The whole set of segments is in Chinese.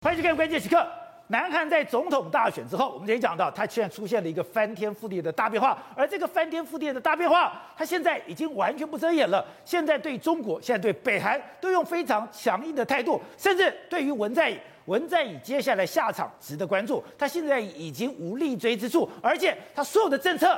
欢迎去看关键时刻。南韩在总统大选之后，我们也讲到，它现在出现了一个翻天覆地的大变化。而这个翻天覆地的大变化，它现在已经完全不遮掩了。现在对中国，现在对北韩，都用非常强硬的态度，甚至对于文在寅，文在寅接下来下场值得关注。他现在已经无立锥之处，而且他所有的政策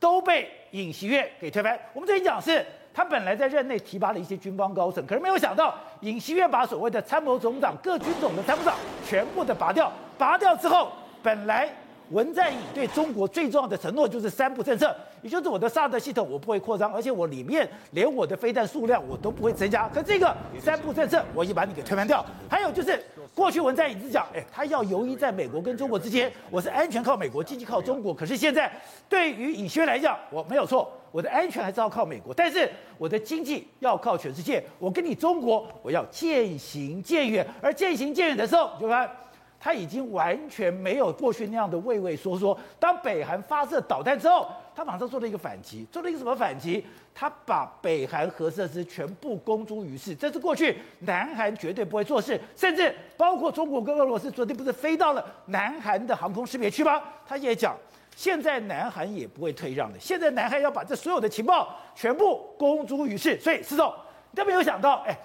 都被尹锡悦给推翻。我们这里讲是。他本来在任内提拔了一些军方高层，可是没有想到尹锡悦把所谓的参谋总长、各军种的参谋长全部的拔掉。拔掉之后，本来文在寅对中国最重要的承诺就是三不政策，也就是我的萨德系统我不会扩张，而且我里面连我的飞弹数量我都不会增加。可这个三不政策我已经把你给推翻掉。还有就是过去文在寅是讲，哎，他要游移在美国跟中国之间，我是安全靠美国，经济靠中国。可是现在对于尹薛来讲，我没有错。我的安全还是要靠美国，但是我的经济要靠全世界。我跟你中国，我要渐行渐远。而渐行渐远的时候，就看他已经完全没有过去那样的畏畏缩缩。当北韩发射导弹之后，他马上做了一个反击，做了一个什么反击？他把北韩核设施全部公诸于世。这是过去南韩绝对不会做事，甚至包括中国跟俄罗斯昨天不是飞到了南韩的航空识别区吗？他也讲。现在南韩也不会退让的。现在南韩要把这所有的情报全部公诸于世，所以施总，你都没有想到，哎，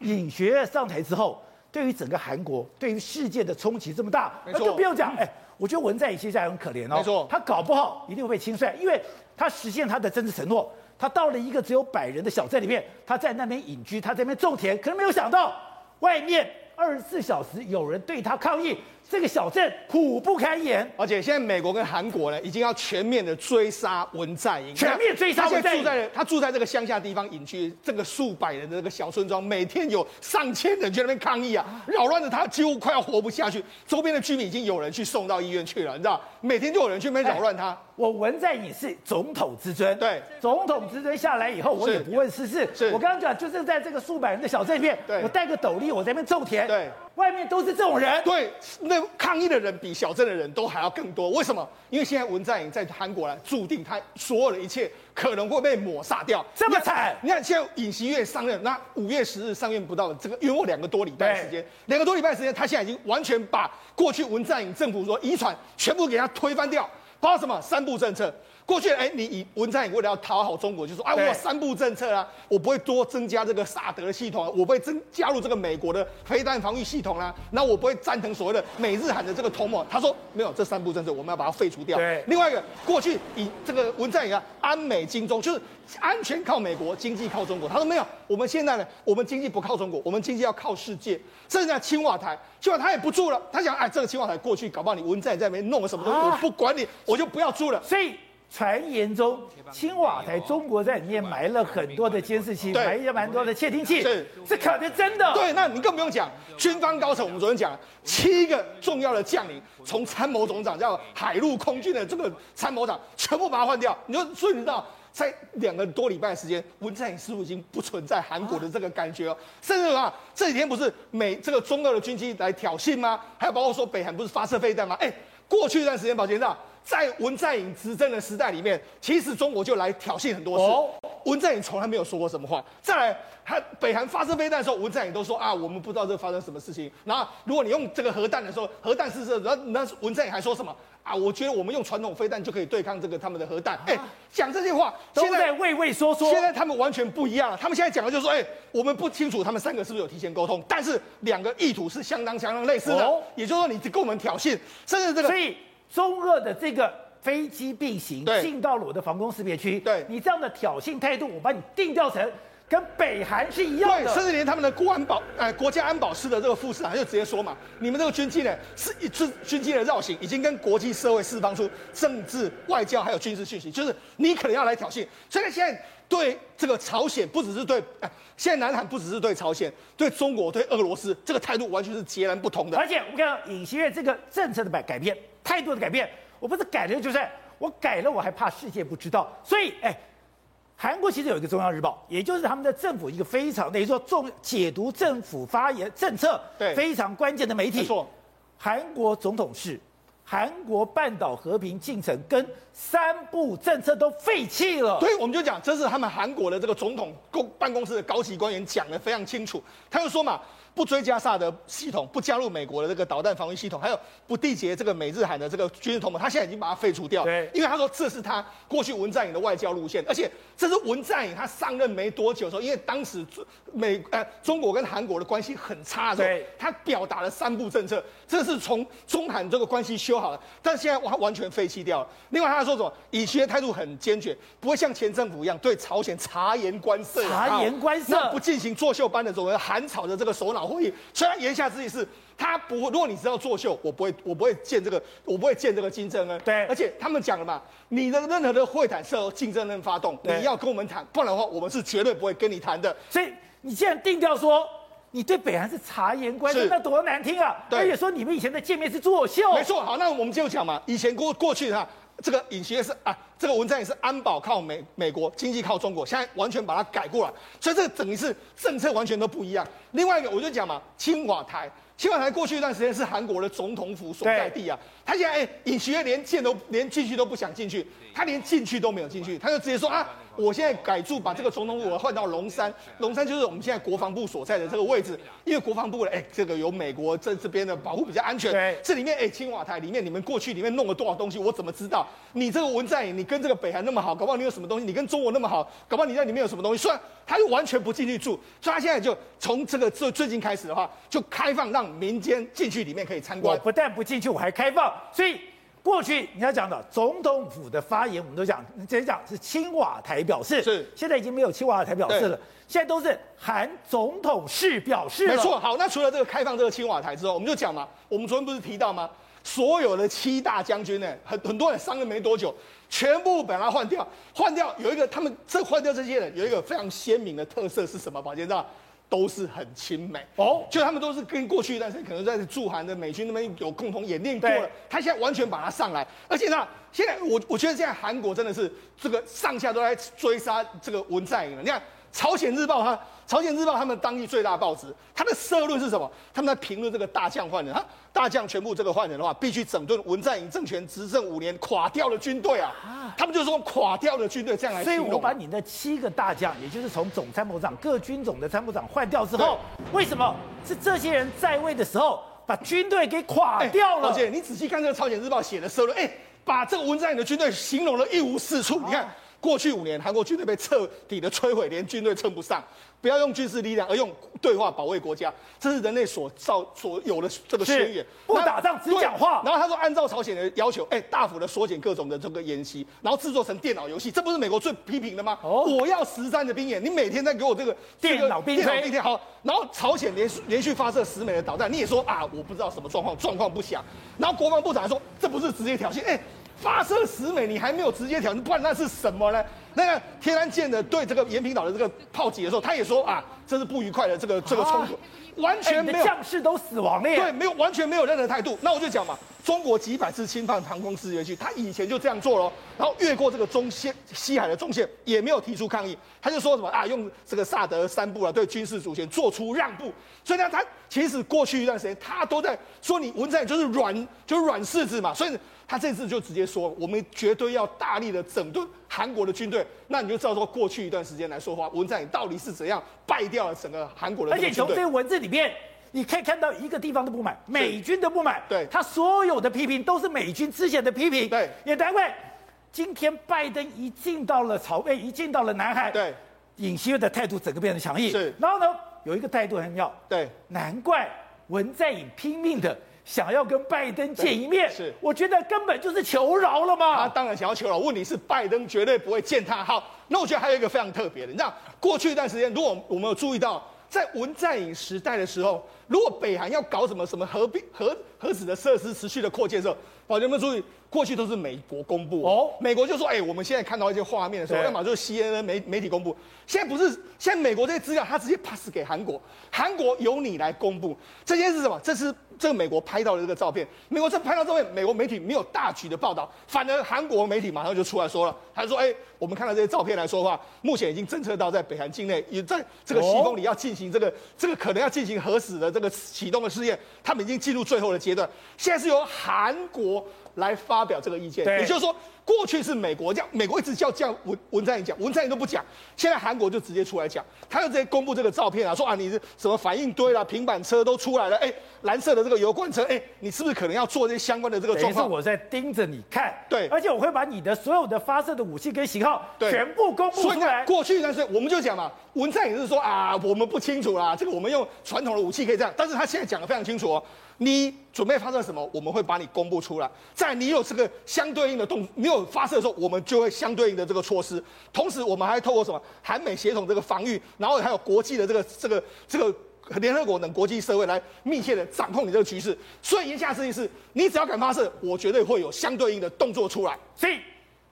尹学上台之后，对于整个韩国，对于世界的冲击这么大，那就不用讲，哎，我觉得文在寅现在很可怜哦，没错，他搞不好一定会被清算，因为他实现他的政治承诺，他到了一个只有百人的小镇里面，他在那边隐居，他在那边种田，可是没有想到外面二十四小时有人对他抗议。这个小镇苦不堪言，而且现在美国跟韩国呢，已经要全面的追杀文在寅，全面追杀文在寅。他住在他住在这个乡下地方隐居，这个数百人的这个小村庄，每天有上千人去那边抗议啊，扰乱的他几乎快要活不下去。周边的居民已经有人去送到医院去了，你知道，每天就有人去那边扰乱他。我文在寅是总统之尊，对，总统之尊下来以后，我也不问世事。是，我刚刚讲，就是在这个数百人的小镇里面，对，我戴个斗笠，我在那边种田，对，外面都是这种人，对，那抗议的人比小镇的人都还要更多。为什么？因为现在文在寅在韩国来，注定他所有的一切可能会被抹杀掉，这么惨。你看，现在尹锡悦上任，那五月十日上任不到的这个，约莫两个多礼拜时间，两个多礼拜时间，他现在已经完全把过去文在寅政府所遗传全部给他推翻掉，包括什么三部政策。过去，哎，你以文在寅为了要讨好中国，就说啊，我三步政策啊，我不会多增加这个萨德的系统，我不会增加入这个美国的飞弹防御系统啦，那我不会赞成所谓的美日韩的这个同盟。他说没有，这三步政策我们要把它废除掉。对，另外一个，过去以这个文在寅啊，安美经中，就是安全靠美国，经济靠中国。他说没有，我们现在呢，我们经济不靠中国，我们经济要靠世界。甚至在青瓦台，青瓦台也不住了。他想，哎，这个青瓦台过去搞不好你文在寅在那边弄了什么东西，啊、我不管你，我就不要住了。所以。传言中，青瓦台中国在里面埋了很多的监视器，埋了蛮多的窃听器，是，是可能真的。对，那你更不用讲，军方高层，我们昨天讲了七个重要的将领，从参谋总长叫海陆空军的这个参谋长，全部把它换掉。你说，所以你知道，在两个多礼拜的时间，文在寅似乎已经不存在韩国的这个感觉了。甚至啊，这几天不是美这个中俄的军机来挑衅吗？还有包括说北韩不是发射飞弹吗？哎，过去一段时间，宝杰知在文在寅执政的时代里面，其实中国就来挑衅很多次。哦、文在寅从来没有说过什么话。再来，他北韩发射飞弹的时候，文在寅都说啊，我们不知道这发生什么事情。然后，如果你用这个核弹的时候，核弹试射，然后那文在寅还说什么啊？我觉得我们用传统飞弹就可以对抗这个他们的核弹。哎、啊，讲这些话现在畏畏缩缩。现在他们完全不一样了。他们现在讲的就是说，哎，我们不清楚他们三个是不是有提前沟通，但是两个意图是相当相当类似的。哦、也就是说，你跟我们挑衅，甚至这个。所以中俄的这个。飞机并行进到了我的防空识别区，对你这样的挑衅态度，我把你定调成跟北韩是一样的，甚至连他们的国安保，呃，国家安保司的这个副司长就直接说嘛，你们这个军机呢，是一支军机的绕行，已经跟国际社会释放出政治、外交还有军事讯息，就是你可能要来挑衅。所以现在对这个朝鲜，不只是对，呃，现在南韩不只是对朝鲜，对中国、对俄罗斯，这个态度完全是截然不同的。而且我们看到尹锡悦这个政策的改改变，态度的改变。我不是改了，就是我改了，我还怕世界不知道。所以，哎，韩国其实有一个《中央日报》，也就是他们的政府一个非常等于说重解读政府发言政策，对非常关键的媒体。没错，韩国总统是、韩国半岛和平进程跟三步政策都废弃了。所以我们就讲，这是他们韩国的这个总统公办公室的高级官员讲的非常清楚。他就说嘛。不追加萨德系统，不加入美国的这个导弹防御系统，还有不缔结这个美日韩的这个军事同盟，他现在已经把它废除掉。对，因为他说这是他过去文在寅的外交路线，而且这是文在寅他上任没多久的时候，因为当时美呃中国跟韩国的关系很差的时候，他表达了三步政策，这是从中韩这个关系修好了，但现在完完全废弃掉了。另外他说什么？尹锡悦态度很坚决，不会像前政府一样对朝鲜察言观色，察言观色，不进行作秀般的这种韩朝的这个首脑会议。虽然言下之意是。他不会，如果你知道作秀，我不会，我不会见这个，我不会见这个金正恩。对，而且他们讲了嘛，你的任何的会谈是由金正恩发动，你要跟我们谈，不然的话，我们是绝对不会跟你谈的。所以你既然定调说你对北韩是察言观色，那多难听啊！对，而且说你们以前的见面是作秀。没错，好，那我们就讲嘛，以前过过去哈，这个尹锡悦是啊，这个文章也是安保靠美美国，经济靠中国，现在完全把它改过来，所以这个等于是政策完全都不一样。另外一个，我就讲嘛，青瓦台。青瓦台过去一段时间是韩国的总统府所在地啊，他现在哎，尹锡悦连进都连进去都不想进去，他连进去都没有进去，他就直接说啊。我现在改住，把这个总统府我换到龙山，龙山就是我们现在国防部所在的这个位置。因为国防部的哎，这个有美国这这边的保护比较安全。对，这里面哎，青瓦台里面你们过去里面弄了多少东西，我怎么知道？你这个文在寅，你跟这个北韩那么好，搞不好你有什么东西？你跟中国那么好，搞不好你在里面有什么东西？虽然他又完全不进去住，所以他现在就从这个最最近开始的话，就开放让民间进去里面可以参观。我不但不进去，我还开放，所以。过去你要讲的总统府的发言，我们都讲，直接讲是青瓦台表示，是现在已经没有青瓦台表示了，现在都是韩总统室表示。没错，好，那除了这个开放这个青瓦台之后，我们就讲嘛，我们昨天不是提到吗？所有的七大将军呢，很很多人上任没多久，全部把它换掉，换掉有一个他们这换掉这些人有一个非常鲜明的特色是什么？宝杰知道？都是很亲美。哦，就他们都是跟过去一段时间可能在驻韩的美军那边有共同演练过了，他现在完全把它上来，而且呢，现在我我觉得现在韩国真的是这个上下都在追杀这个文在寅了，你看。朝鲜日报，它朝鲜日报他们当地最大报纸，它的社论是什么？他们在评论这个大将换人，啊，大将全部这个换人的话，必须整顿文在寅政权执政五年垮掉的军队啊！他们就说垮掉的军队这样来。所以我把你那七个大将，也就是从总参谋长各军种的参谋长换掉之后，为什么是这些人在位的时候把军队给垮掉了？而且你仔细看这个朝鲜日报写的社论，哎，把这个文在寅的军队形容的一无是处，你看。过去五年，韩国军队被彻底的摧毁，连军队称不上。不要用军事力量，而用对话保卫国家，这是人类所造所有的这个宣言。不打仗只讲话。然后他说，按照朝鲜的要求，哎，大幅的缩减各种的这个演习，然后制作成电脑游戏，这不是美国最批评的吗？哦，我要实战的兵演，你每天在给我这个电脑兵推。电脑兵好，然后朝鲜连续连续发射十枚的导弹，你也说啊，我不知道什么状况，状况不详。然后国防部长还说，这不是直接挑衅，哎。发射十枚，你还没有直接挑战，不然那是什么呢？那个天安舰的对这个延平岛的这个炮击的时候，他也说啊，这是不愉快的这个这个冲突，啊、完全没有将士都死亡了呀。对，没有完全没有任何态度。那我就讲嘛，中国几百次侵犯航空事业区，他以前就这样做了，然后越过这个中线西海的中线，也没有提出抗议，他就说什么啊，用这个萨德三部啊，对军事主权做出让步。所以呢，他其实过去一段时间，他都在说你文在寅就是软，就是软柿子嘛，所以。他这次就直接说，我们绝对要大力的整顿韩国的军队。那你就知道说，过去一段时间来说话，文在寅到底是怎样败掉了整个韩国的军队。而且从这个文字里面，你可以看到一个地方都不满，美军都不满。对，他所有的批评都是美军之前的批评。对，也难怪今天拜登一进到了朝会，一进到了南海，对，尹锡悦的态度整个变得强硬。是，然后呢，有一个态度很妙。对，难怪文在寅拼命的。想要跟拜登见一面，是我觉得根本就是求饶了嘛。他当然想要求饶，问题是拜登绝对不会见他。好，那我觉得还有一个非常特别的，你知道，过去一段时间，如果我们有注意到，在文在寅时代的时候，如果北韩要搞什么什么核兵核核子的设施持续的扩建的时候，好，有没有注意？过去都是美国公布哦，美国就说，哎，我们现在看到一些画面的时候，要么就是 CNN 媒媒体公布，现在不是，现在美国这些资料他直接 pass 给韩国，韩国由你来公布，这件事是什么？这是这个美国拍到的这个照片，美国这拍到照片，美国媒体没有大举的报道，反而韩国媒体马上就出来说了，他说，哎，我们看到这些照片来说的话，目前已经侦测到在北韩境内，也在这个西风里要进行这个这个可能要进行核死的这个启动的试验，他们已经进入最后的阶段，现在是由韩国。来发表这个意见。也就是说，过去是美国这样，美国一直叫叫文文在寅讲，文在寅都不讲，现在韩国就直接出来讲，他就直接公布这个照片啊，说啊你是什么反应堆啦、平板车都出来了，哎，蓝色的这个油罐车，哎，你是不是可能要做这些相关的这个状况？我在盯着你看，对，而且我会把你的所有的发射的武器跟型号全部公布出来。过去但是我们就讲嘛，文在寅是说啊，我们不清楚啦，这个我们用传统的武器可以这样，但是他现在讲的非常清楚哦。你准备发射什么？我们会把你公布出来。在你有这个相对应的动，你有发射的时候，我们就会相对应的这个措施。同时，我们还透过什么韩美协同这个防御，然后还有国际的这个这个这个联合国等国际社会来密切的掌控你这个局势。所以言下之意是，你只要敢发射，我绝对会有相对应的动作出来。所以。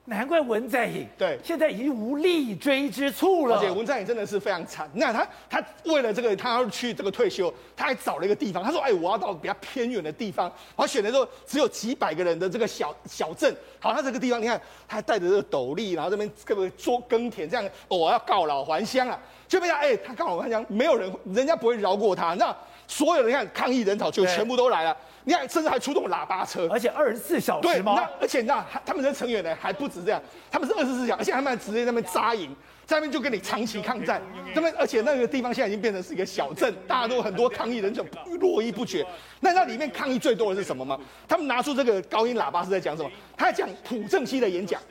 难怪文在寅对现在已经无立锥之处了。而且文在寅真的是非常惨。那他他为了这个，他要去这个退休，他还找了一个地方。他说：“哎，我要到比较偏远的地方。”我选的时候只有几百个人的这个小小镇。好，他这个地方你看，他还带着这个斗笠，然后这边各个做耕田，这样哦，我要告老还乡啊。就被他哎，他告老还乡，没有人，人家不会饶过他。那所有的你看抗议人潮就全部都来了。你看，甚至还出动喇叭车，而且二十四小时吗？对，那而且那他们的成员呢还不止这样，他们是二十四小时，而且他们还直接在那边扎营，在那边就跟你长期抗战。那么而且那个地方现在已经变成是一个小镇，大家都很多抗议人就络绎不绝。那那里面抗议最多的是什么吗？他们拿出这个高音喇叭是在讲什么？他在讲朴正熙的演讲。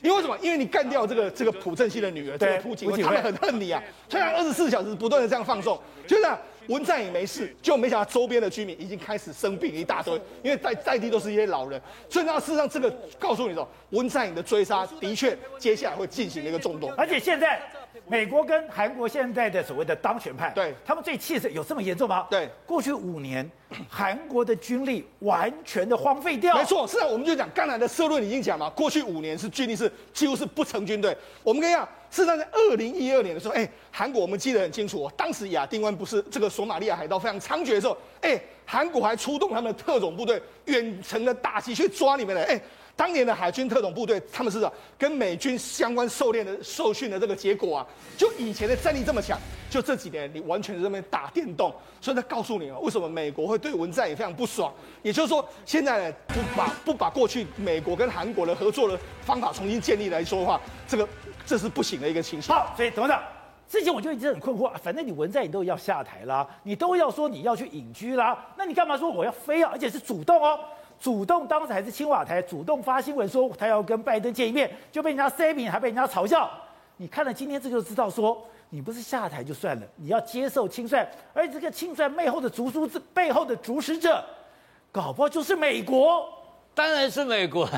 因为什么？因为你干掉这个这个朴正熙的女儿，这个朴槿惠，他们很恨你啊，所以二十四小时不断的这样放送，就是。文在寅没事，就没想到周边的居民已经开始生病一大堆，因为在在地都是一些老人，所以那事实上这个告诉你说，文在寅的追杀的确接下来会进行一个重动，而且现在美国跟韩国现在的所谓的当权派，对他们最气是有这么严重吗？对，过去五年韩国的军力完全的荒废掉，没错，是啊，我们就讲刚才的社论已经讲了，过去五年是军力是几乎是不成军队，我们跟你讲。事实上，在二零一二年的时候，哎，韩国我们记得很清楚哦。当时亚丁湾不是这个索马利亚海盗非常猖獗的时候，哎，韩国还出动他们的特种部队远程的打击去抓你们的，哎。当年的海军特种部队，他们是跟美军相关狩猎的受训的这个结果啊，就以前的战力这么强，就这几年你完全是在那边打电动，所以他告诉你啊，为什么美国会对文在寅非常不爽？也就是说，现在呢不把不把过去美国跟韩国的合作的方法重新建立来说的话，这个这是不行的一个情形。好，所以董事长，之前我就一直很困惑，反正你文在寅都要下台啦，你都要说你要去隐居啦，那你干嘛说我要非要，而且是主动哦？主动当时还是青瓦台主动发新闻说他要跟拜登见一面，就被人家塞饼，还被人家嘲笑。你看了今天这就知道说，你不是下台就算了，你要接受清算，而这个清算背后的主书背后的主使者，搞不好就是美国。当然是美国，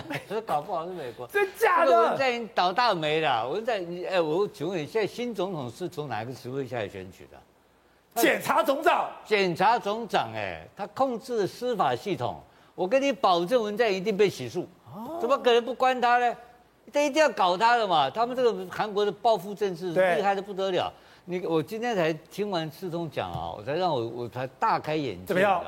搞不好是美国。真假的？文在寅倒大霉了。文在寅，哎，我请问你，现在新总统是从哪个职位下来选举的？检察总长。检察总长，哎，他控制司法系统。我跟你保证，文在寅一定被起诉，怎么可能不关他呢？这一定要搞他的嘛！他们这个韩国的报复政治厉害的不得了。你我今天才听完世聪讲啊，我才让我我才大开眼界，怎么样？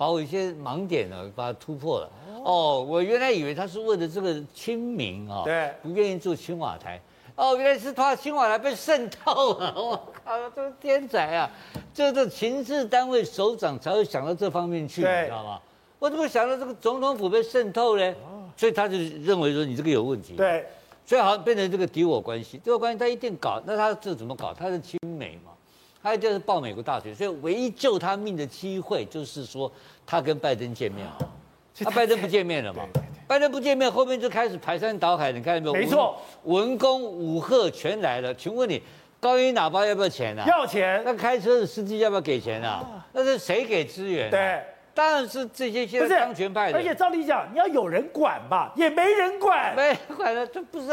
把我一些盲点呢，把它突破了。哦，我原来以为他是为了这个亲民啊，对，不愿意做青瓦台。哦，原来是他青瓦台被渗透了。我靠，这个天才啊！这个情治单位首长才会想到这方面去，你知道吗？我怎么想到这个总统府被渗透呢？所以他就认为说你这个有问题。对，所以好像变成这个敌我关系，敌我关系他一定搞。那他这怎么搞？他是亲美嘛，他就是报美国大选，所以唯一救他命的机会就是说他跟拜登见面。他拜登不见面了嘛？拜登不见面，后面就开始排山倒海，你看到没有？没错，文工武赫全来了。请问你高音喇叭要不要钱啊？要钱。那开车的司机要不要给钱啊？那是谁给资源啊？对。当然是这些现在当权派的，而且照理讲，你要有人管吧，也没人管，没人管了，这不是，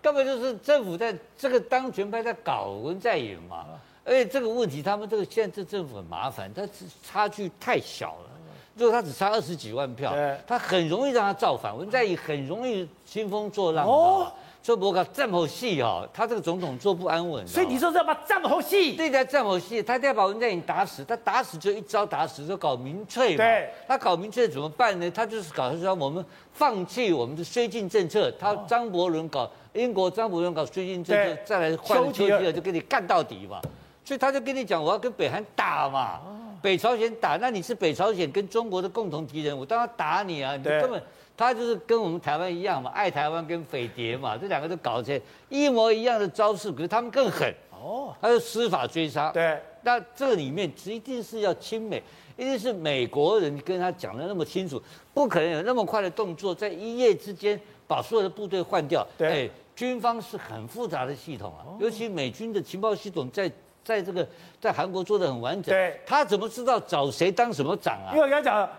根本就是政府在这个当权派在搞文在寅嘛。而且这个问题，他们这个现在这政府很麻烦，它差距太小了，如果他只差二十几万票，他很容易让他造反，文在寅很容易兴风作浪。哦。所以我讲这么细哈，他这个总统坐不安稳。所以你说这把战后戏？对的，战后戏，他一定要把文在寅打死。他打死就一招打死，就搞民粹嘛。对。他搞民粹怎么办呢？他就是搞说我们放弃我们的绥靖政策。他张伯伦搞英国，张伯伦搞绥靖政策，再来换丘吉尔就跟你干到底嘛。所以他就跟你讲，我要跟北韩打嘛。北朝鲜打，那你是北朝鲜跟中国的共同敌人，我当然打你啊！你根本他就是跟我们台湾一样嘛，爱台湾跟匪谍嘛，这两个都搞起来一模一样的招式，可是他们更狠哦，他就司法追杀。对，那这里面一定是要亲美，一定是美国人跟他讲的那么清楚，不可能有那么快的动作，在一夜之间把所有的部队换掉。对。哎军方是很复杂的系统啊，尤其美军的情报系统在在这个在韩国做的很完整。对，他怎么知道找谁当什么长啊？因为我刚才讲了，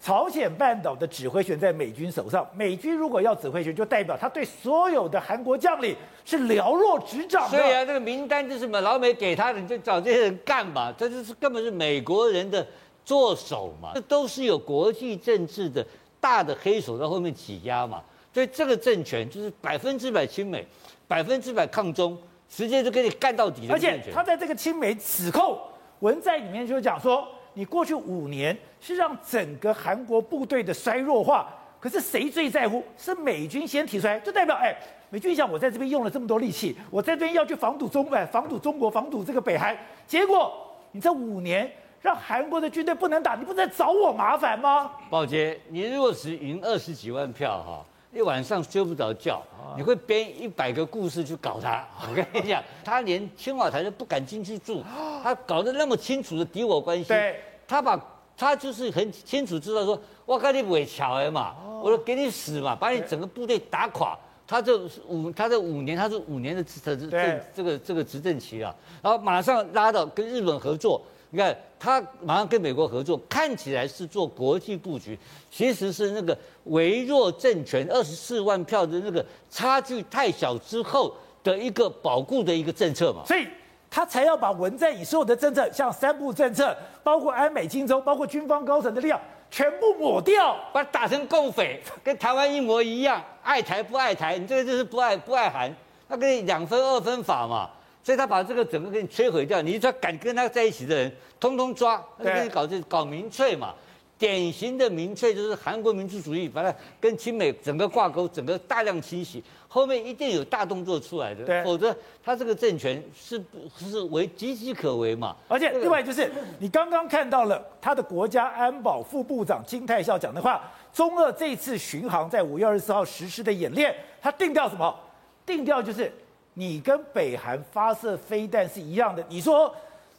朝鲜半岛的指挥权在美军手上，美军如果要指挥权，就代表他对所有的韩国将领是了若指掌的。所以啊，这个名单就是嘛老美给他的，你就找这些人干嘛？这就是根本是美国人的作手嘛，这都是有国际政治的大的黑手在后面挤压嘛。所以这个政权就是百分之百亲美，百分之百抗中，直接就给你干到底的。而且他在这个青梅指控文在里面就讲说，你过去五年是让整个韩国部队的衰弱化，可是谁最在乎？是美军先提出来，就代表哎，美军想我在这边用了这么多力气，我在这边要去防堵中哎，防堵中国，防堵这个北韩，结果你这五年让韩国的军队不能打，你不是在找我麻烦吗？宝杰，你如果是赢二十几万票哈。一晚上睡不着觉，你会编一百个故事去搞他。我跟你讲，他连青瓦台都不敢进去住，他搞得那么清楚的敌我关系。对，他把他就是很清楚知道说，我跟你不会巧的嘛，我说给你死嘛，把你整个部队打垮。他这五，他这五年，他是五年的执政这个这个执政期啊，然后马上拉到跟日本合作。你看，他马上跟美国合作，看起来是做国际布局，其实是那个微弱政权二十四万票的那个差距太小之后的一个保固的一个政策嘛。所以他才要把文在寅所有的政策，像三部政策，包括安美金州，包括军方高层的力量，全部抹掉，把它打成共匪，跟台湾一模一样，爱台不爱台，你这个就是不爱不爱韩，他跟你两分二分法嘛。所以他把这个整个给你摧毁掉，你只要敢跟他在一起的人，通通抓，跟你搞这搞民粹嘛，典型的民粹就是韩国民族主义，把它跟亲美整个挂钩，整个大量清洗，后面一定有大动作出来的，否则他这个政权是是为岌岌可危嘛。而且另外就是你刚刚看到了他的国家安保副部长金泰孝讲的话，中俄这次巡航在五月二十四号实施的演练，他定调什么？定调就是。你跟北韩发射飞弹是一样的，你说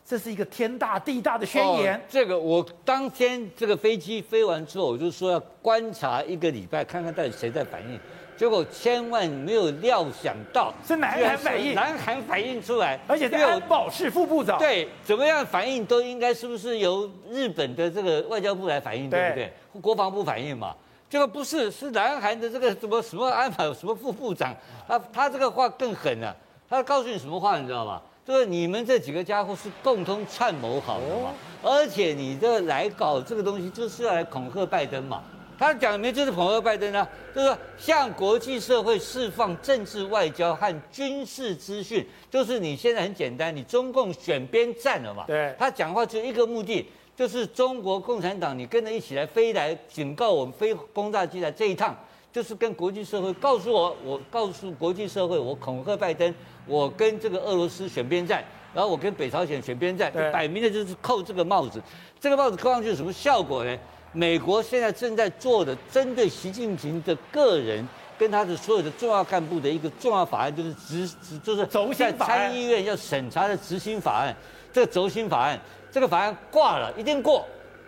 这是一个天大地大的宣言。哦，这个我当天这个飞机飞完之后，我就说要观察一个礼拜，看看到底谁在反应。结果千万没有料想到是南韩反应，南韩反应出来，而且是安保室副部长。对，怎么样反应都应该是不是由日本的这个外交部来反应，对不对？国防部反应嘛。这个不是，是南韩的这个什么什么安保什么副部长，他他这个话更狠了，他告诉你什么话，你知道吗？就是你们这几个家伙是共同串谋好的嘛，而且你这来搞这个东西就是要来恐吓拜登嘛。他讲的没就是恐吓拜登啊，就是说向国际社会释放政治外交和军事资讯，就是你现在很简单，你中共选边站了嘛。对，他讲话只有一个目的。就是中国共产党，你跟着一起来飞来警告我们飞轰炸机来这一趟，就是跟国际社会告诉我，我告诉国际社会，我恐吓拜登，我跟这个俄罗斯选边站，然后我跟北朝鲜选边站，摆明的就是扣这个帽子。这个帽子扣上去有什么效果呢？美国现在正在做的针对习近平的个人跟他的所有的重要干部的一个重要法案，就是执执就是在参议院要审查的执行法案，这个轴心法案。这个法案挂了，一定过。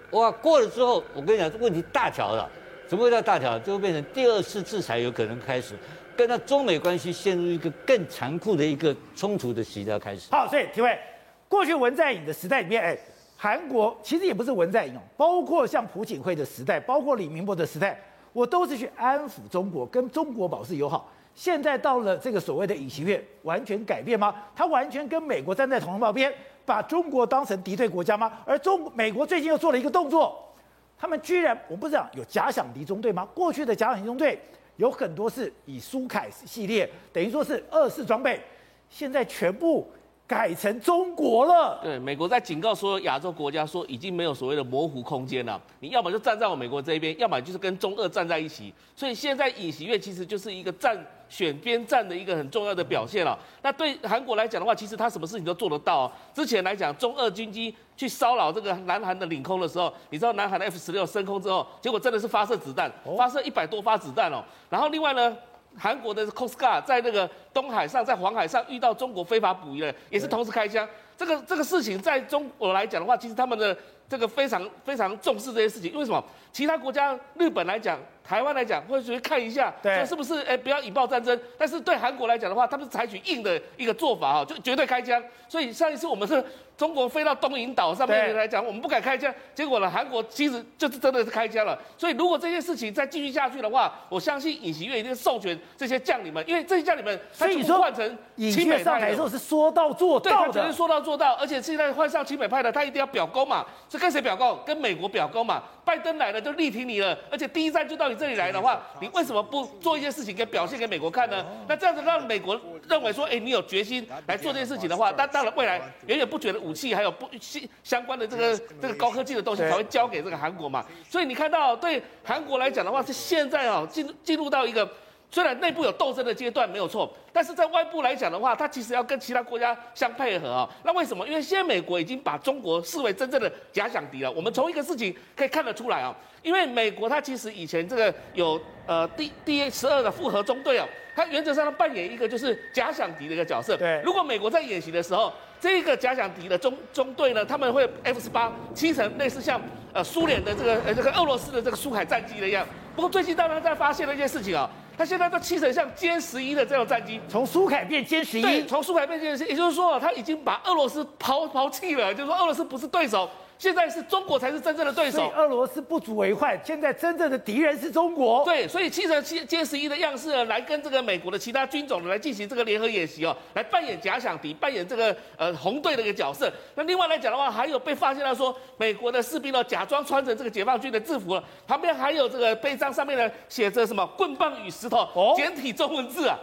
哇，过了之后，我跟你讲，这问题大条了。怎么会叫大条？就会变成第二次制裁有可能开始，跟他中美关系陷入一个更残酷的一个冲突的时代开始。好，所以提问：过去文在寅的时代里面，哎，韩国其实也不是文在寅哦，包括像朴槿惠的时代，包括李明博的时代，我都是去安抚中国，跟中国保持友好。现在到了这个所谓的尹锡悦，完全改变吗？他完全跟美国站在同一边，把中国当成敌对国家吗？而中美国最近又做了一个动作，他们居然我不知道有假想敌中队吗？过去的假想敌中队有很多是以苏凯系列，等于说是二式装备，现在全部改成中国了。对，美国在警告所有亚洲国家说，已经没有所谓的模糊空间了。你要么就站在我美国这一边，要么就是跟中俄站在一起。所以现在尹锡悦其实就是一个站选边站的一个很重要的表现了。那对韩国来讲的话，其实他什么事情都做得到。之前来讲，中俄军机去骚扰这个南韩的领空的时候，你知道南韩的 F 十六升空之后，结果真的是发射子弹，发射一百多发子弹哦。然后另外呢，韩国的 Coast Guard 在那个东海上，在黄海上遇到中国非法捕鱼了，也是同时开枪。这个这个事情在中国来讲的话，其实他们的这个非常非常重视这些事情。因为什么？其他国家，日本来讲，台湾来讲，会去看一下，对，是不是？哎，不要引爆战争。但是对韩国来讲的话，他们是采取硬的一个做法哈，就绝对开枪。所以上一次我们是。中国飞到东引岛上面来讲，我们不敢开枪，结果呢，韩国其实就是真的是开枪了。所以如果这件事情再继续下去的话，我相信尹锡悦一定授权这些将领们，因为这些将领们他已经换成亲美派的。上台之后是说到做到的，对，他只是说到做到，而且现在换上亲美派的，他一定要表功嘛，是跟谁表告？跟美国表功嘛。拜登来了就力挺你了，而且第一站就到你这里来的话，你为什么不做一些事情给表现给美国看呢？那这样子让美国认为说，哎，你有决心来做这件事情的话，那当然未来源源不绝的武器还有不相关的这个这个高科技的东西才会交给这个韩国嘛，所以你看到对韩国来讲的话，是现在啊进进入到一个虽然内部有斗争的阶段没有错，但是在外部来讲的话，它其实要跟其他国家相配合啊。那为什么？因为现在美国已经把中国视为真正的假想敌了。我们从一个事情可以看得出来啊，因为美国它其实以前这个有呃第第十二的复合中队啊，它原则上它扮演一个就是假想敌的一个角色。对，如果美国在演习的时候。这个假想敌的中中队呢，他们会 F 十八七成类似像呃苏联的这个呃这个俄罗斯的这个苏海战机的一样。不过最近当然在发现了一件事情啊，他现在都气成像歼十一的这种战机，从苏凯变歼十一，对，从苏凯变歼十一，也就是说他已经把俄罗斯抛抛弃了，就是说俄罗斯不是对手。现在是中国才是真正的对手，俄罗斯不足为患。现在真正的敌人是中国。对，所以七成七歼十一的样式呢，来跟这个美国的其他军种来进行这个联合演习哦，来扮演假想敌，扮演这个呃红队的一个角色。那另外来讲的话，还有被发现到说，美国的士兵呢假装穿着这个解放军的制服了，旁边还有这个背章上面呢写着什么“棍棒与石头”简体中文字啊。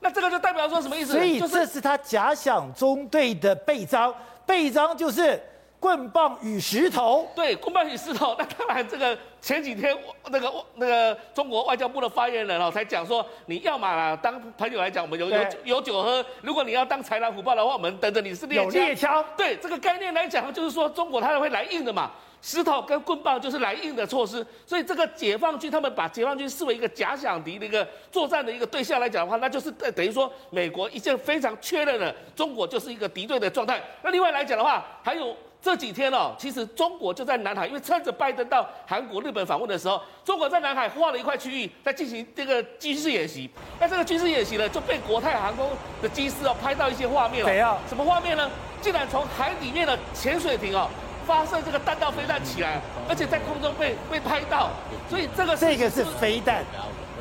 那这个就代表说什么意思？所以这是他假想中队的背章，背章就是。棍棒与石头，对，棍棒与石头。那当然，这个前几天那个那个中国外交部的发言人哦，才讲说，你要嘛当朋友来讲，我们有有有酒喝；如果你要当豺狼虎豹的话，我们等着你是猎枪。猎枪。对，这个概念来讲，就是说中国它会来硬的嘛，石头跟棍棒就是来硬的措施。所以这个解放军他们把解放军视为一个假想敌的一个作战的一个对象来讲的话，那就是等于说美国已经非常确认了中国就是一个敌对的状态。那另外来讲的话，还有。这几天哦，其实中国就在南海，因为趁着拜登到韩国、日本访问的时候，中国在南海划了一块区域，在进行这个军事演习。那这个军事演习呢，就被国泰航空的机师哦拍到一些画面了。谁啊？什么画面呢？竟然从海里面的潜水艇哦，发射这个弹道飞弹起来，而且在空中被被拍到。所以这个这个是飞弹，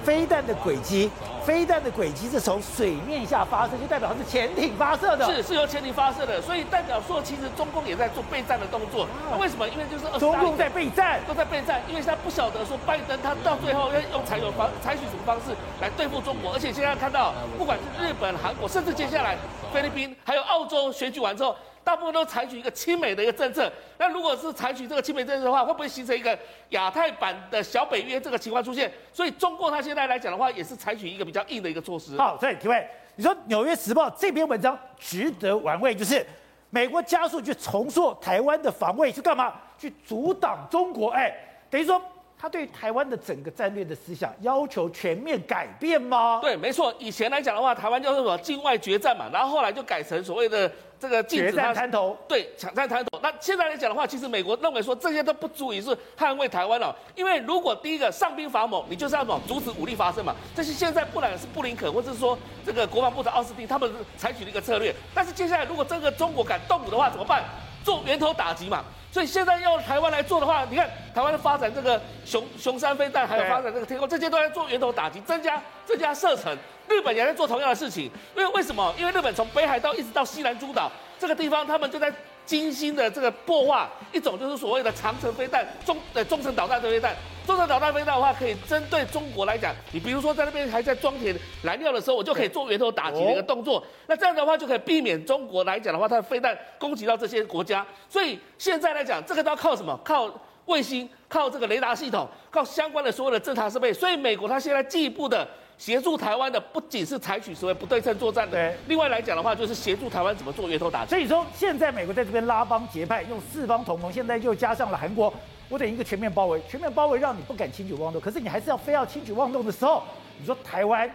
飞弹的轨迹。飞弹的轨迹是从水面下发射，就代表它是潜艇发射的，是是由潜艇发射的，所以代表说其实中共也在做备战的动作。那为什么？因为就是中共在备战，都在备战，因为他不晓得说拜登他到最后要用采用方采取什么方式来对付中国，而且现在看到不管是日本、韩国，甚至接下来菲律宾还有澳洲选举完之后。大部分都采取一个亲美的一个政策，那如果是采取这个亲美政策的话，会不会形成一个亚太版的小北约这个情况出现？所以中共它现在来讲的话，也是采取一个比较硬的一个措施。好，所以提问，你说《纽约时报》这篇文章值得玩味，就是美国加速去重塑台湾的防卫，去干嘛？去阻挡中国？哎，等于说。他对台湾的整个战略的思想要求全面改变吗？对，没错。以前来讲的话，台湾叫做什么境外决战嘛，然后后来就改成所谓的这个禁止决战滩头，对，抢占滩头。那现在来讲的话，其实美国认为说这些都不足以是捍卫台湾了，因为如果第一个上兵伐谋，你就是要什么阻止武力发生嘛。这是现在不然是布林肯或者是说这个国防部长奥斯汀他们采取的一个策略。但是接下来如果这个中国敢动武的话，怎么办？做源头打击嘛。所以现在要台湾来做的话，你看台湾发展这个熊熊山飞弹，还有发展这个天空，这些都在做源头打击，增加增加射程。日本也在做同样的事情，因为为什么？因为日本从北海道一直到西南诸岛这个地方，他们就在精心的这个破坏，一种就是所谓的长城飞弹、中呃中程导弹的飞弹。中程导弹飞弹的话，可以针对中国来讲，你比如说在那边还在装填燃料的时候，我就可以做源头打击的一个动作。那这样的话就可以避免中国来讲的话，它的飞弹攻击到这些国家。所以现在来讲，这个都要靠什么？靠卫星，靠这个雷达系统，靠相关的所有的侦察设备。所以美国它现在进一步的。协助台湾的不仅是采取所谓不对称作战的，对，另外来讲的话，就是协助台湾怎么做源头打击。所以说，现在美国在这边拉帮结派，用四方同盟，现在又加上了韩国，我等于一个全面包围，全面包围让你不敢轻举妄动。可是你还是要非要轻举妄动的时候，你说台湾、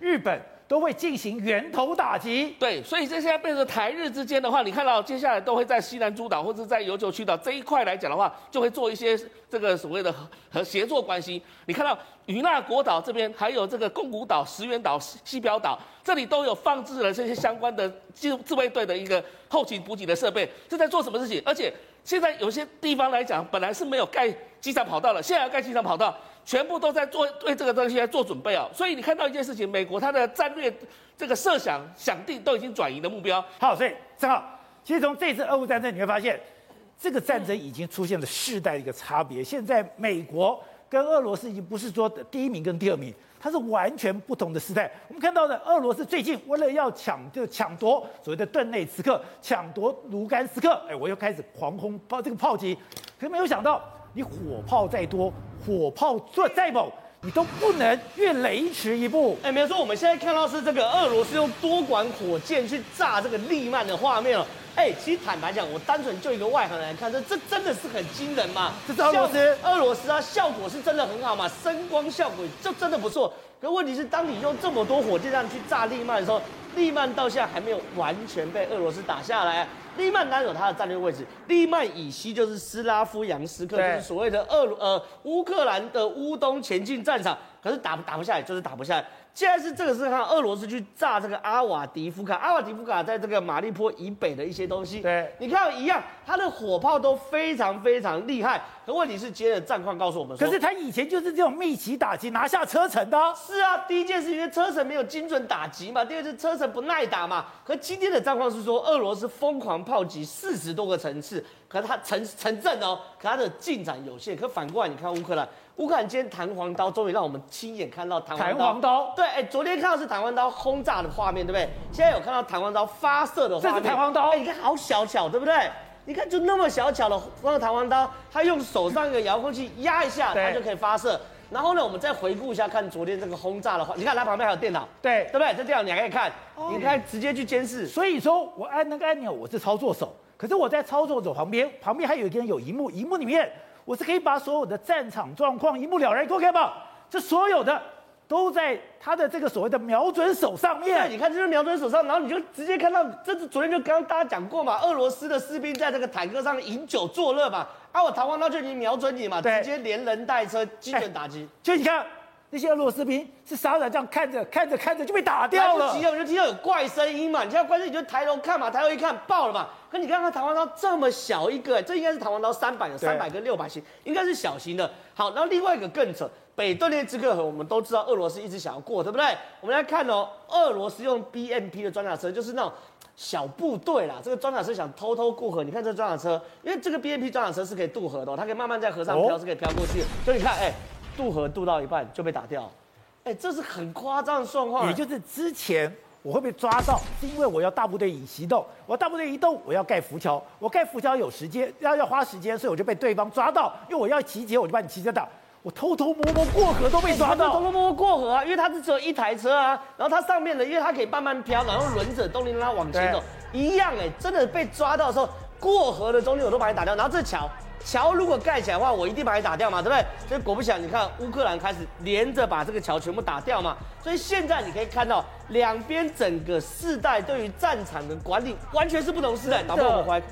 日本。都会进行源头打击，对，所以这现在变成台日之间的话，你看到接下来都会在西南诸岛或者在琉球群岛这一块来讲的话，就会做一些这个所谓的和协作关系。你看到与那国岛这边，还有这个宫古岛、石垣岛、西表岛，这里都有放置了这些相关的自自卫队的一个后勤补给的设备，这在做什么事情？而且现在有些地方来讲，本来是没有盖机场跑道了，现在要盖机场跑道。全部都在做为这个东西在做准备啊，所以你看到一件事情，美国它的战略这个设想想定都已经转移的目标。好，所以正好，其实从这次俄乌战争你会发现，这个战争已经出现了世代的一个差别。现在美国跟俄罗斯已经不是说第一名跟第二名，它是完全不同的时代。我们看到的俄罗斯最近为了要抢就抢夺所谓的顿内茨克，抢夺卢甘斯克，哎，我又开始狂轰炮这个炮击，可是没有想到。你火炮再多，火炮做再猛，你都不能越雷池一步。哎，没有说我们现在看到是这个俄罗斯用多管火箭去炸这个利曼的画面了。哎，其实坦白讲，我单纯就一个外行人来看，这这真的是很惊人嘛？这是俄罗斯，俄罗斯啊，效果是真的很好嘛，声光效果就真的不错。可问题是，当你用这么多火箭弹去炸利曼的时候，利曼到现在还没有完全被俄罗斯打下来。利曼当然有它的战略位置，利曼以西就是斯拉夫扬斯克，就是所谓的俄呃乌克兰的乌东前进战场，可是打打不下来，就是打不下来。现在是这个是看俄罗斯去炸这个阿瓦迪夫卡，阿瓦迪夫卡在这个马利坡以北的一些东西。对，你看一样，它的火炮都非常非常厉害。可问题是，今天的战况告诉我们说，可是他以前就是这种密集打击拿下车臣的。是啊，第一件事因为车臣没有精准打击嘛，第二是车臣不耐打嘛。可今天的战况是说，俄罗斯疯狂炮击四十多个城市，可是它城城镇哦，可它的进展有限。可反过来，你看乌克兰。乌克兰今天弹簧刀终于让我们亲眼看到弹簧刀。弹簧刀，对，哎，昨天看到是弹簧刀轰炸的画面，对不对？现在有看到弹簧刀发射的画面。这是弹簧刀，哎，你看好小巧，对不对？你看就那么小巧的那个弹簧刀，它用手上一个遥控器压一下，它就可以发射。然后呢，我们再回顾一下，看昨天这个轰炸的话，你看它旁边还有电脑，对，对不对？这电脑你还可以看，你看直接去监视。所以说我按那个按钮，我是操作手，可是我在操作者旁边，旁边还有一个人有荧幕，荧幕里面。我是可以把所有的战场状况一目了然，给我看吧。这所有的都在他的这个所谓的瞄准手上面。对你看，这是瞄准手上，然后你就直接看到，这是昨天就刚刚大家讲过嘛，俄罗斯的士兵在这个坦克上饮酒作乐嘛，啊，我弹簧刀就已经瞄准你嘛，直接连人带车精准打击。就你看。那些俄罗斯兵是傻傻这样看着看着看着就被打掉了，我就听到有怪声音嘛。你现在怪声，你就抬头看嘛，抬头一看爆了嘛。可你看看弹簧刀这么小一个，这应该是弹簧刀三百，有三百跟六百型，应该是小型的。好，然后另外一个更扯，北顿涅茨克河，我们都知道俄罗斯一直想要过，对不对？我们来看哦，俄罗斯用 BMP 的装甲车，就是那种小部队啦。这个装甲车想偷偷过河，你看这装甲车，因为这个 BMP 装甲车是可以渡河的，它可以慢慢在河上飘，哦、是可以飘过去的。所以你看，哎。渡河渡到一半就被打掉，哎，这是很夸张的状况。也就是之前我会被抓到，是因为我要大部队移行动，我大部队移动，我要盖浮桥，我盖浮桥有时间，要要花时间，所以我就被对方抓到。因为我要集结，我就把你集结到。我偷偷摸摸过河都被抓到，偷偷摸摸过河啊，因为它是只有一台车啊，然后它上面的，因为它可以慢慢飘，然后轮子动力让它往前走，一样哎，真的被抓到的时候，过河的中间我都把你打掉，然后这桥。桥如果盖起来的话，我一定把你打掉嘛，对不对？所以果不其然，你看乌克兰开始连着把这个桥全部打掉嘛。所以现在你可以看到两边整个世代对于战场的管理完全是不同世代。导播我们回，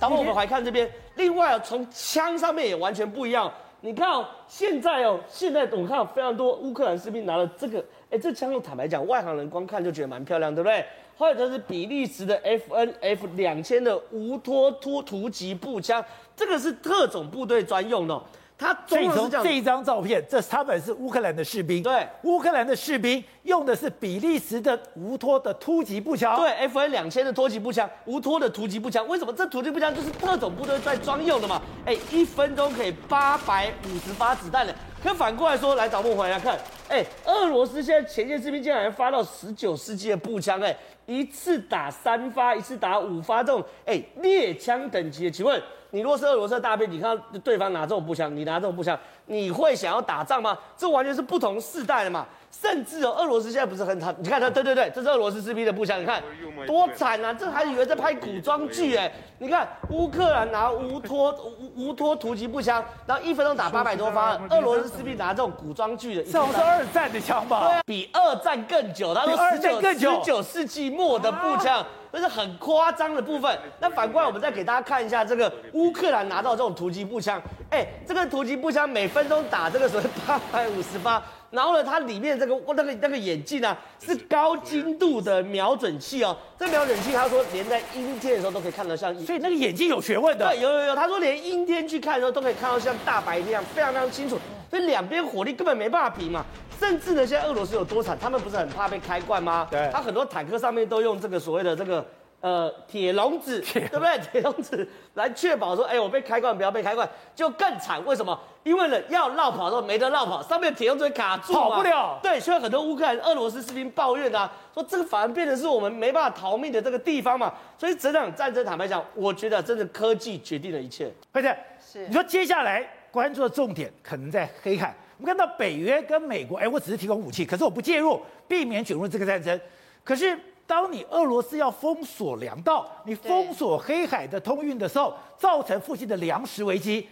导播我们回看这边，另外啊从枪上面也完全不一样。你看哦，现在哦，现在我看到非常多乌克兰士兵拿了这个，哎，这枪用坦白讲，外行人光看就觉得蛮漂亮，对不对？或者是比利时的 FNF 两千的无托突突击步枪，这个是特种部队专用的。他所以中了是这样。从这一张照片，这他们是乌克兰的士兵，对，乌克兰的士兵用的是比利时的无托的突击步枪，对，F A 两千的突击步枪，无托的突击步枪，为什么这突击步枪就是特种部队在专用的嘛？哎，一分钟可以八百五十发子弹的。可反过来说，来找我们回来看，哎，俄罗斯现在前线士兵竟然还发到十九世纪的步枪，哎，一次打三发，一次打五发这种，哎，猎枪等级的，请问？你如果是俄罗斯的大兵，你看对方拿这种步枪，你拿这种步枪，你会想要打仗吗？这完全是不同世代的嘛。甚至哦，俄罗斯现在不是很惨，你看他，对对对，这是俄罗斯士兵的步枪，你看多惨啊！这还以为在拍古装剧哎。你看乌克兰拿乌托无无托突击步枪，然后一分钟打八百多发，俄罗斯士兵拿这种古装剧的，这种是二战的枪吧？对啊，比二战更久，他说二战更久，十九世纪末的步枪。这是很夸张的部分。那反过来，我们再给大家看一下这个乌克兰拿到这种突击步枪。哎，这个突击步枪每分钟打这个所谓八百五十发，然后呢，它里面这个那个那个眼镜呢、啊、是高精度的瞄准器哦。这瞄准器他说连在阴天的时候都可以看得像，所以那个眼镜有学问的。对，有有有，他说连阴天去看的时候都可以看到像大白天一样，非常非常清楚。所以两边火力根本没办法比嘛。甚至呢，现在俄罗斯有多惨？他们不是很怕被开罐吗？对，他很多坦克上面都用这个所谓的这个呃铁笼子，对不对？铁笼子来确保说，哎，我被开罐不要被开罐，就更惨。为什么？因为呢，要绕跑的时候没得绕跑，上面铁笼子会卡住，跑不了。对，所以很多乌克兰、俄罗斯士兵抱怨啊，说这个反而变成是我们没办法逃命的这个地方嘛。所以整场战争，坦白讲，我觉得真的科技决定了一切。而且是你说接下来关注的重点可能在黑海。我们看到北约跟美国，哎，我只是提供武器，可是我不介入，避免卷入这个战争。可是，当你俄罗斯要封锁粮道，你封锁黑海的通运的时候，造成附近的粮食危机，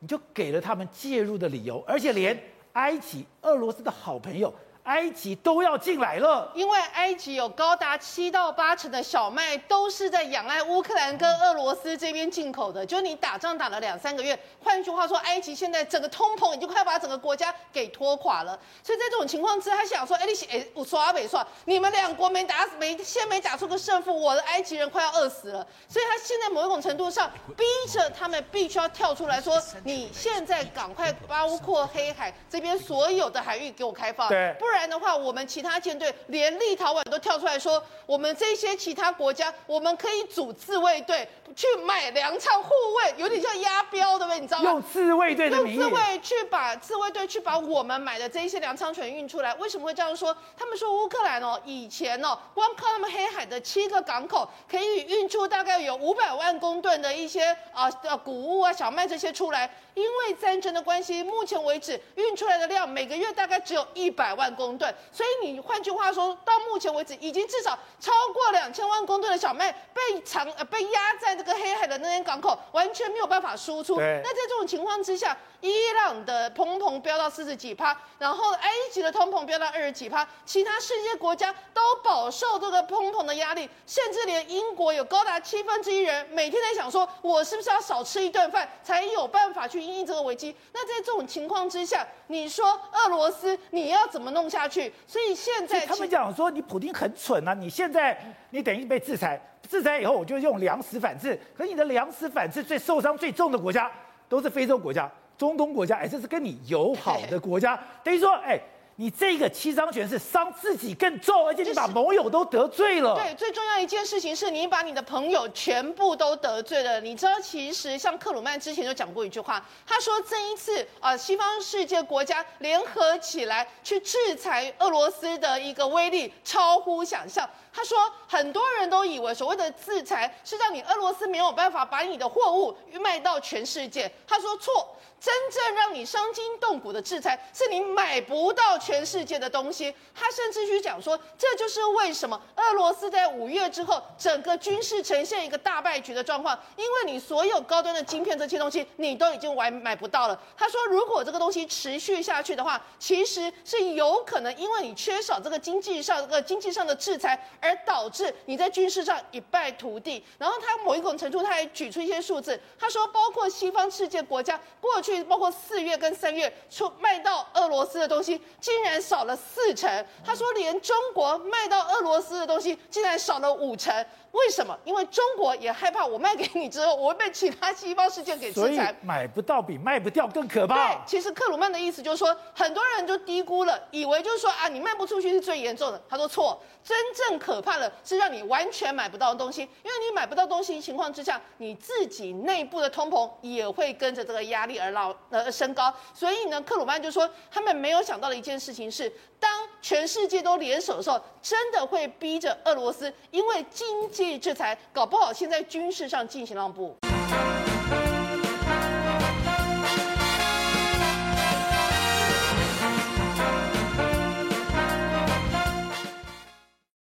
你就给了他们介入的理由，而且连埃及，俄罗斯的好朋友。埃及都要进来了，因为埃及有高达七到八成的小麦都是在仰赖乌克兰跟俄罗斯这边进口的。就是你打仗打了两三个月，换句话说，埃及现在整个通膨已经快要把整个国家给拖垮了。所以在这种情况之下，他想说，哎，你哎，我刷北说，你们两国没打没先没打出个胜负，我的埃及人快要饿死了。所以他现在某一种程度上逼着他们必须要跳出来说，你现在赶快包括黑海这边所有的海域给我开放，对，不然。不然的话，我们其他舰队连立陶宛都跳出来说，我们这些其他国家，我们可以组自卫队去买粮仓护卫，有点像押标的呗，你知道吗？用自卫队的名义，用自卫去把自卫队去把我们买的这一些粮仓全运出来。为什么会这样说？他们说乌克兰哦，以前哦，光靠他们黑海的七个港口，可以运出大概有五百万公吨的一些啊呃谷物啊小麦这些出来。因为战争的关系，目前为止运出来的量每个月大概只有一百万公吨，所以你换句话说，到目前为止已经至少超过两千万公吨的小麦被藏呃被压在这个黑海的那些港口，完全没有办法输出。那在这种情况之下，伊朗的通膨飙到四十几趴，然后埃及的通膨飙到二十几趴，其他世界国家都饱受这个通膨的压力，甚至连英国有高达七分之一人每天在想说，我是不是要少吃一顿饭才有办法去应应这个危机？那在这种情况之下，你说俄罗斯你要怎么弄下去？所以现在他们讲说，你普京很蠢啊！你现在你等于被制裁，制裁以后我就用粮食反制，可是你的粮食反制最受伤最重的国家都是非洲国家。中东国家，哎，这是跟你友好的国家，等于说，哎。你这个七伤拳是伤自己更重，而且你把盟友都得罪了。对，最重要一件事情是你把你的朋友全部都得罪了。你知道，其实像克鲁曼之前就讲过一句话，他说这一次啊、呃，西方世界国家联合起来去制裁俄罗斯的一个威力超乎想象。他说很多人都以为所谓的制裁是让你俄罗斯没有办法把你的货物卖到全世界。他说错。真正让你伤筋动骨的制裁，是你买不到全世界的东西。他甚至去讲说，这就是为什么俄罗斯在五月之后，整个军事呈现一个大败局的状况，因为你所有高端的晶片这些东西，你都已经完买不到了。他说，如果这个东西持续下去的话，其实是有可能因为你缺少这个经济上这个经济上的制裁，而导致你在军事上一败涂地。然后他某一种程度，他还举出一些数字，他说，包括西方世界国家过去。包括四月跟三月出卖到俄罗斯的东西，竟然少了四成。他说，连中国卖到俄罗斯的东西，竟然少了五成。为什么？因为中国也害怕我卖给你之后，我会被其他西方世界给制裁。买不到比卖不掉更可怕。对，其实克鲁曼的意思就是说，很多人就低估了，以为就是说啊，你卖不出去是最严重的。他说错，真正可怕的是让你完全买不到的东西，因为你买不到东西情况之下，你自己内部的通膨也会跟着这个压力而老呃升高。所以呢，克鲁曼就说，他们没有想到的一件事情是，当全世界都联手的时候，真的会逼着俄罗斯，因为经济制裁，搞不好现在军事上进行让步。